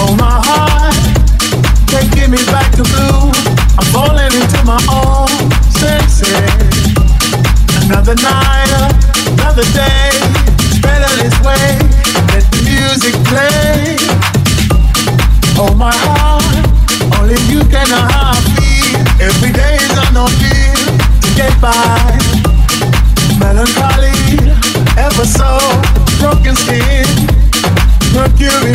Oh, my heart, taking me back to blue. I'm falling into my own senses. Another night, another day, better this way. Let the music play. Oh, my heart, only you can I feel. Every day is to get by. Melancholy, ever so broken skin, mercury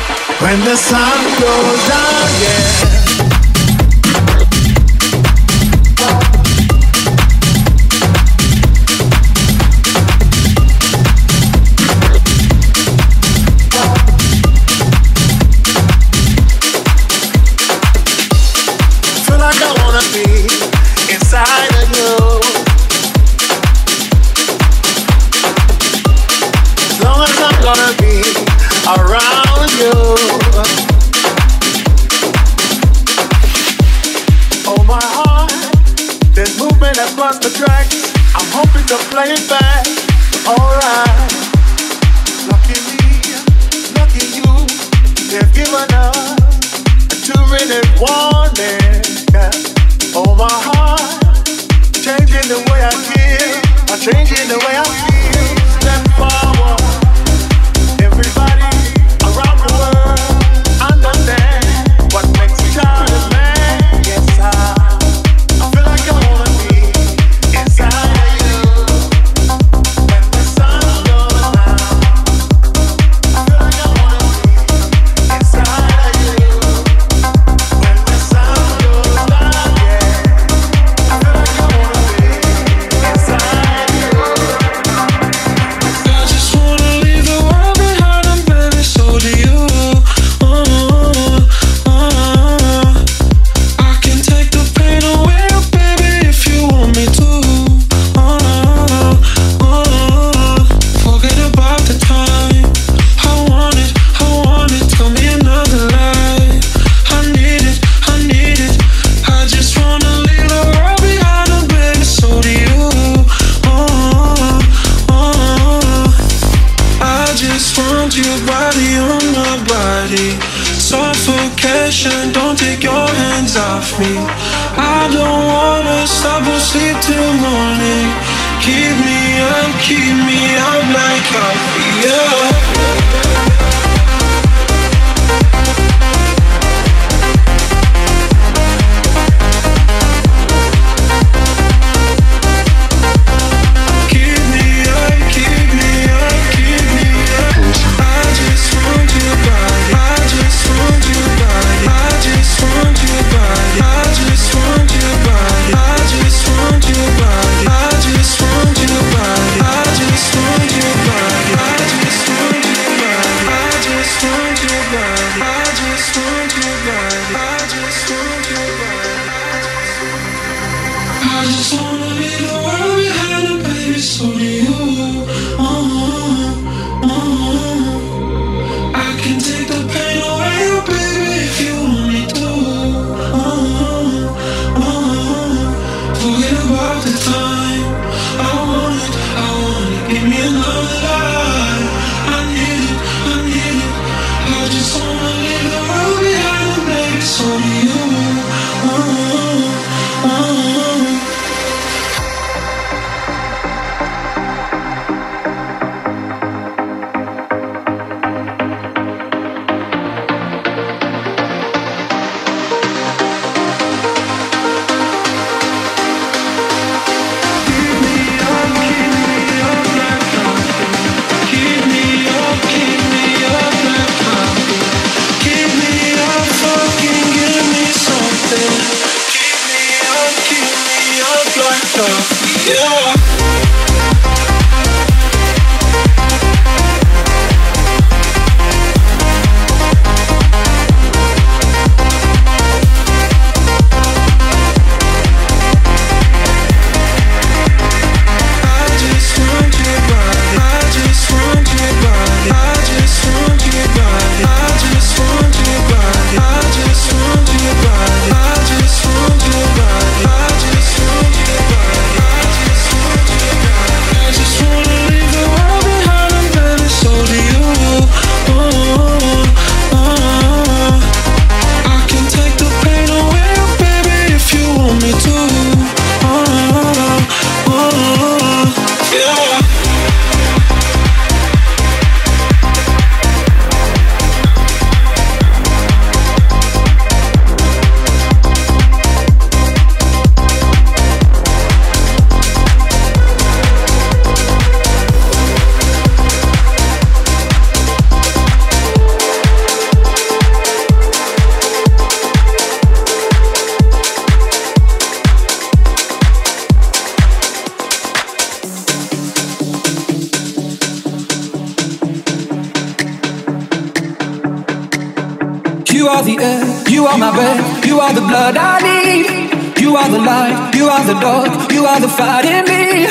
when the sun goes down, yeah. Keep me up like coffee, yeah. Are the blood I need. You are the light, you are the dark, you are the fight in me.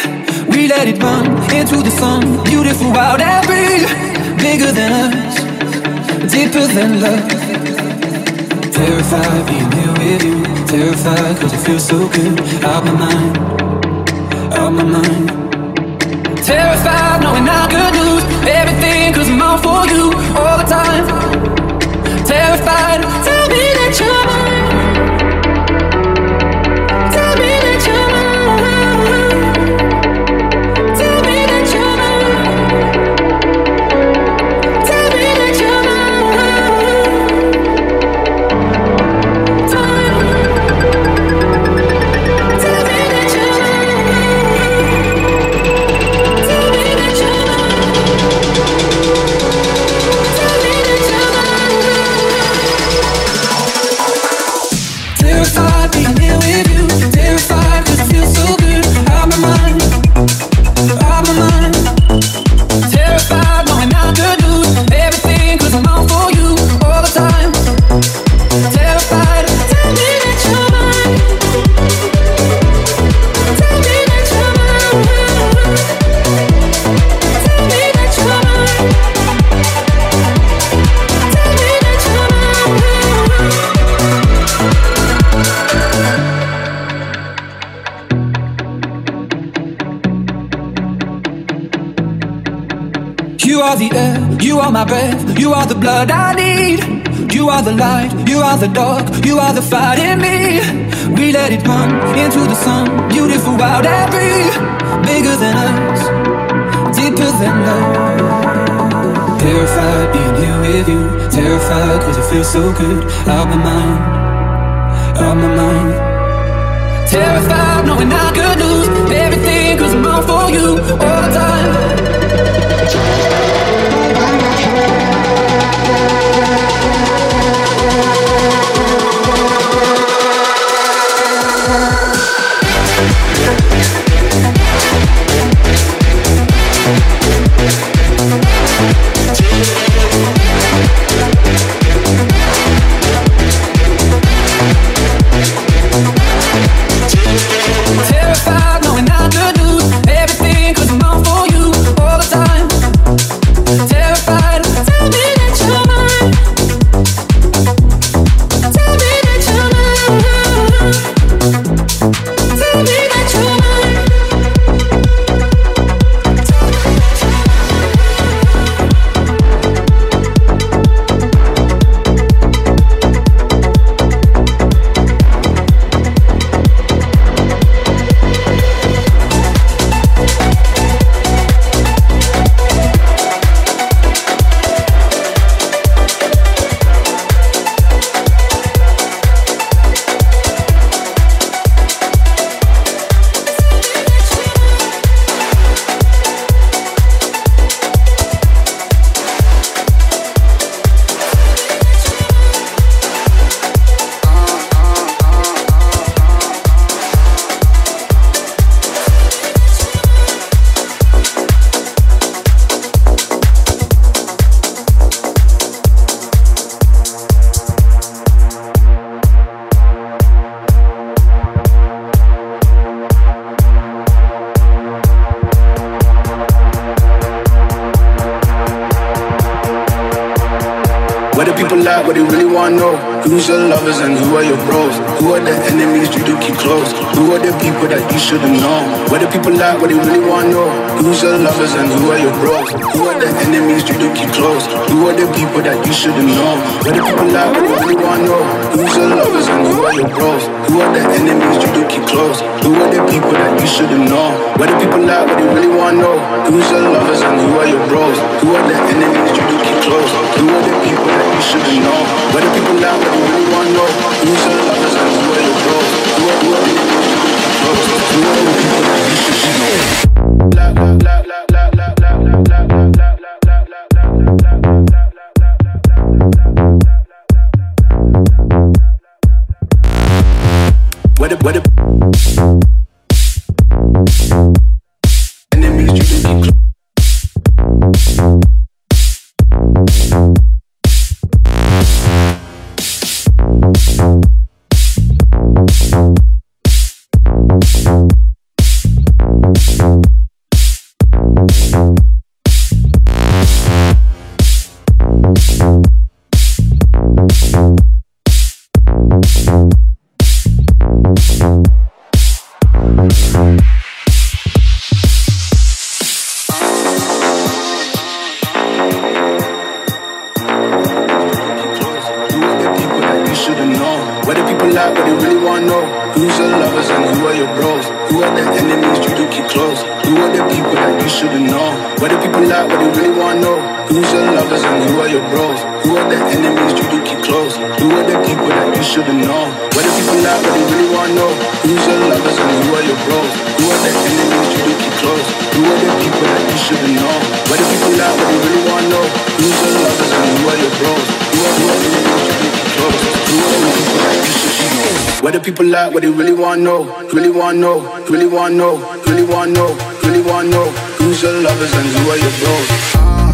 We let it run into the sun, beautiful, wild and free. Bigger than us, deeper than love. Terrified being here with you, terrified cause it feels so good. Out my mind, out my mind. Terrified knowing not good news, everything cause I'm all for you all the time terrified. Tell me that you're my breath. You are the blood I need. You are the light. You are the dark. You are the fight in me. We let it run into the sun. Beautiful, wild and free. Bigger than us. Deeper than love. Terrified being here with you. Terrified cause it feels so good. Out my mind. Out my mind. Terrified knowing I could lose everything cause I'm all for you all the time. Thank you. and who are your bros? Who are the enemies you do keep close? Who are the people that you shouldn't know? What the people like? What they really want to know? Who's your lovers and who are your bros? Who are the enemies you do keep close? Who are the people that you shouldn't know? What do people like? What they really want to know? Who's your lovers and who are your bros? Who are the enemies you do keep close? Who are the people that you shouldn't know? What do people like? What they really want to know? Who's your lovers and who are your bros? Who are the enemies you do keep close? Who are the people you should know. But the people out there really wanna know who's people like what they really want know, really want know, really want know, really want know, really want know. Who's your lovers and who are your bros?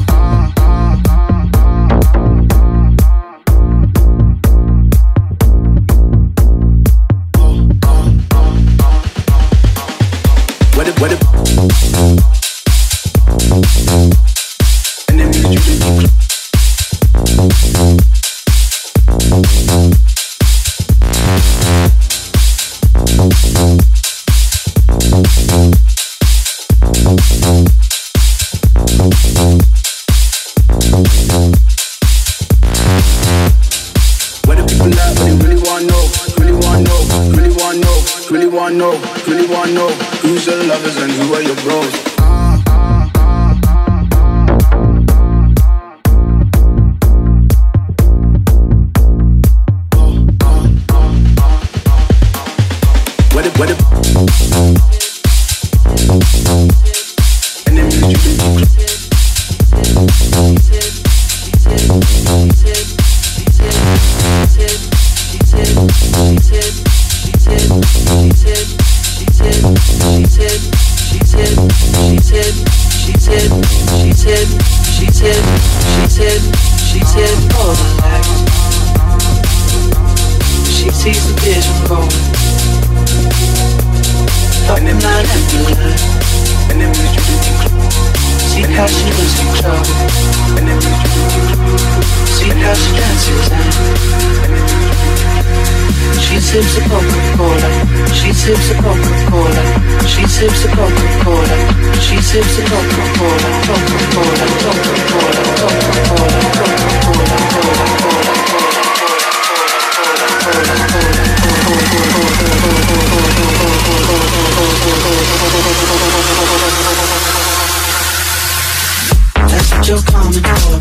you're coming for.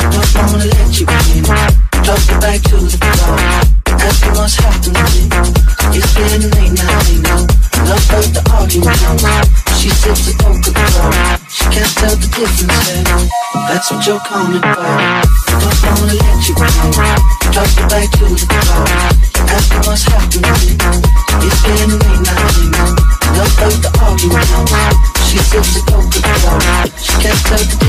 Don't wanna let you. Drop back to the floor. What's happening. Late you know. Love the argument. She sits. She can't tell the difference. That's what you're coming for. Don't wanna let you. Drop back to the floor. What's happening. Late you know. Love the argument. She. She can't tell the.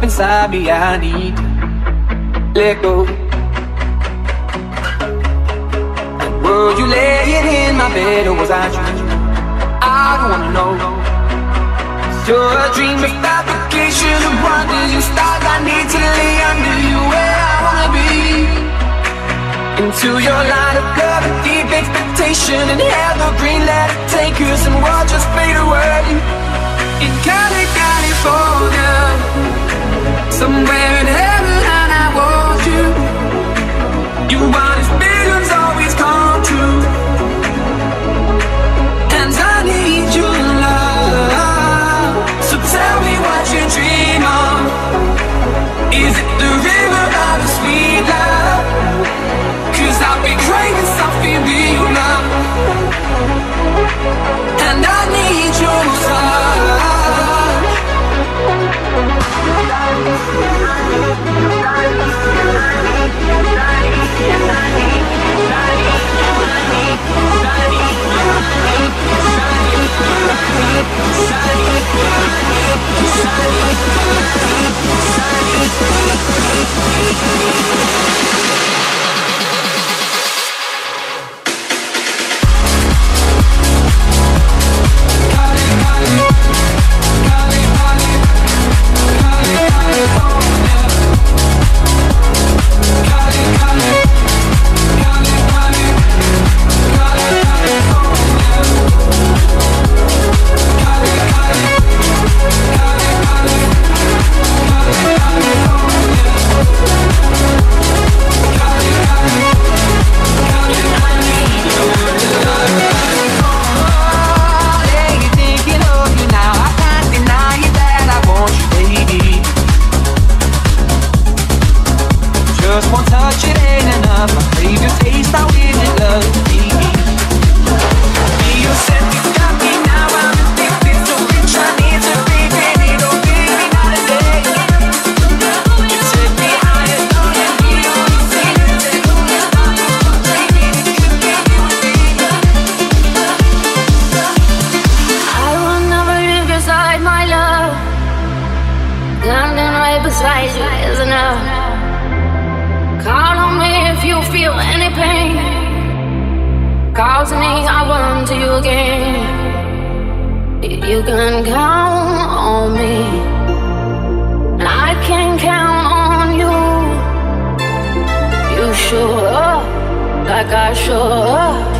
up inside me, I need to let go. Were you laying in my bed or was I dreaming? I don't wanna know. It's your dream of fabrication of wonders and stars I need to lay under you where I wanna be. Into your line of love and deep expectation and evergreen let it take us and we'll just fade away. In Cali, California somewhere in heaven calls me, I'll run to you again. You can count on me, and I can count on you. You show up like I show up.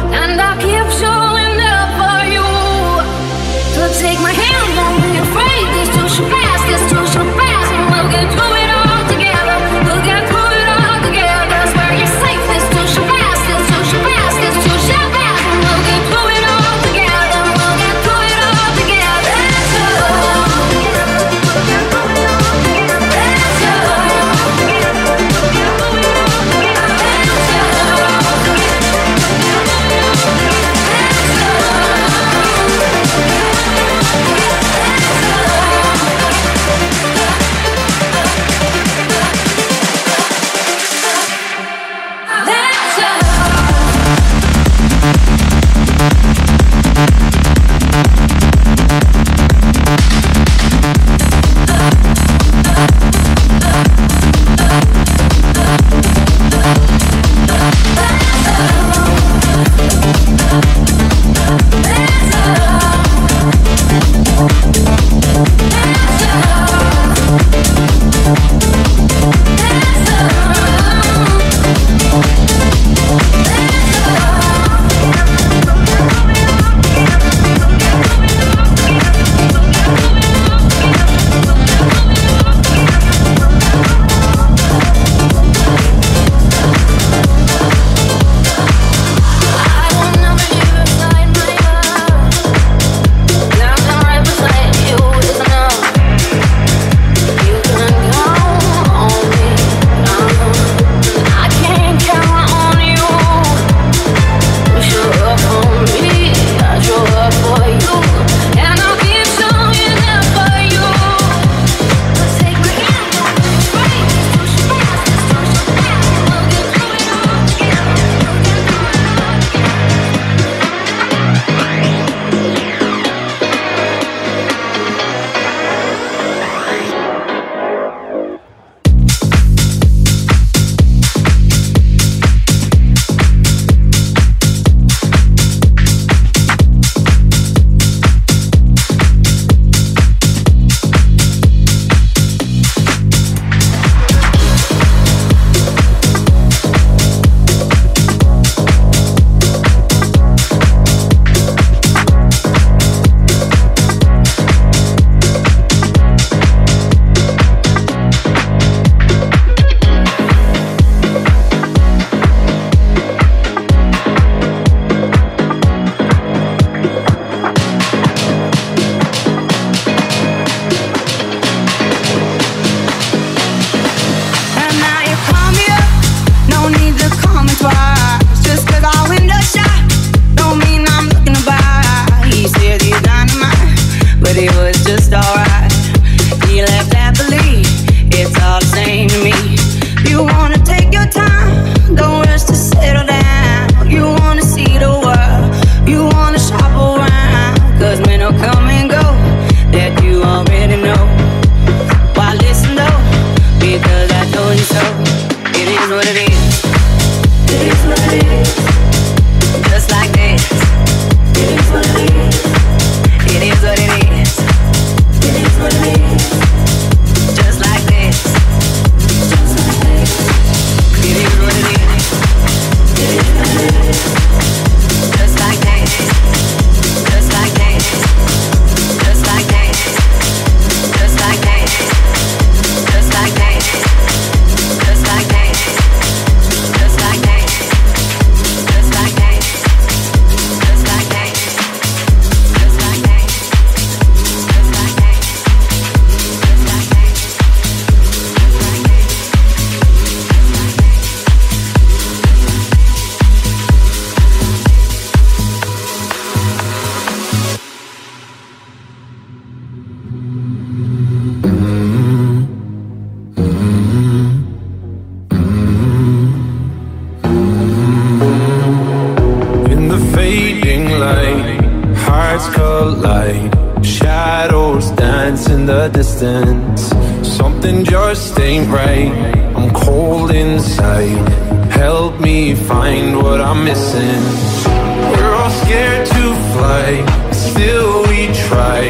We're all scared to fly, still we try.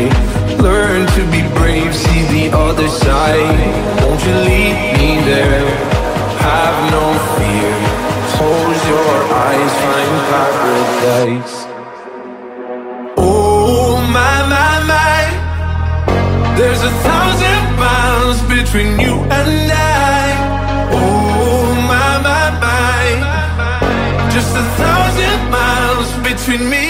Learn to be brave, see the other side. Won't you leave me there? Have no fear. Close your eyes, find paradise. Oh my my my, there's a thousand miles between you. just a thousand miles between me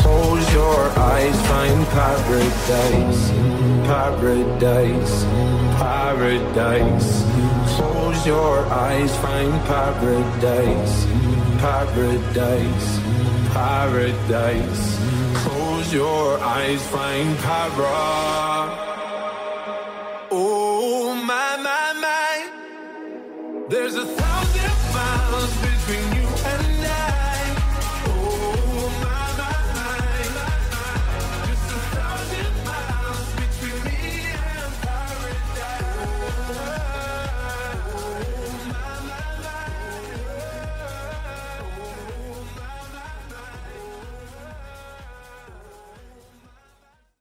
Close your eyes, find paradise, paradise, paradise. Close your eyes, find paradise, paradise, paradise. Close your eyes, find paradise. Oh, There's a th-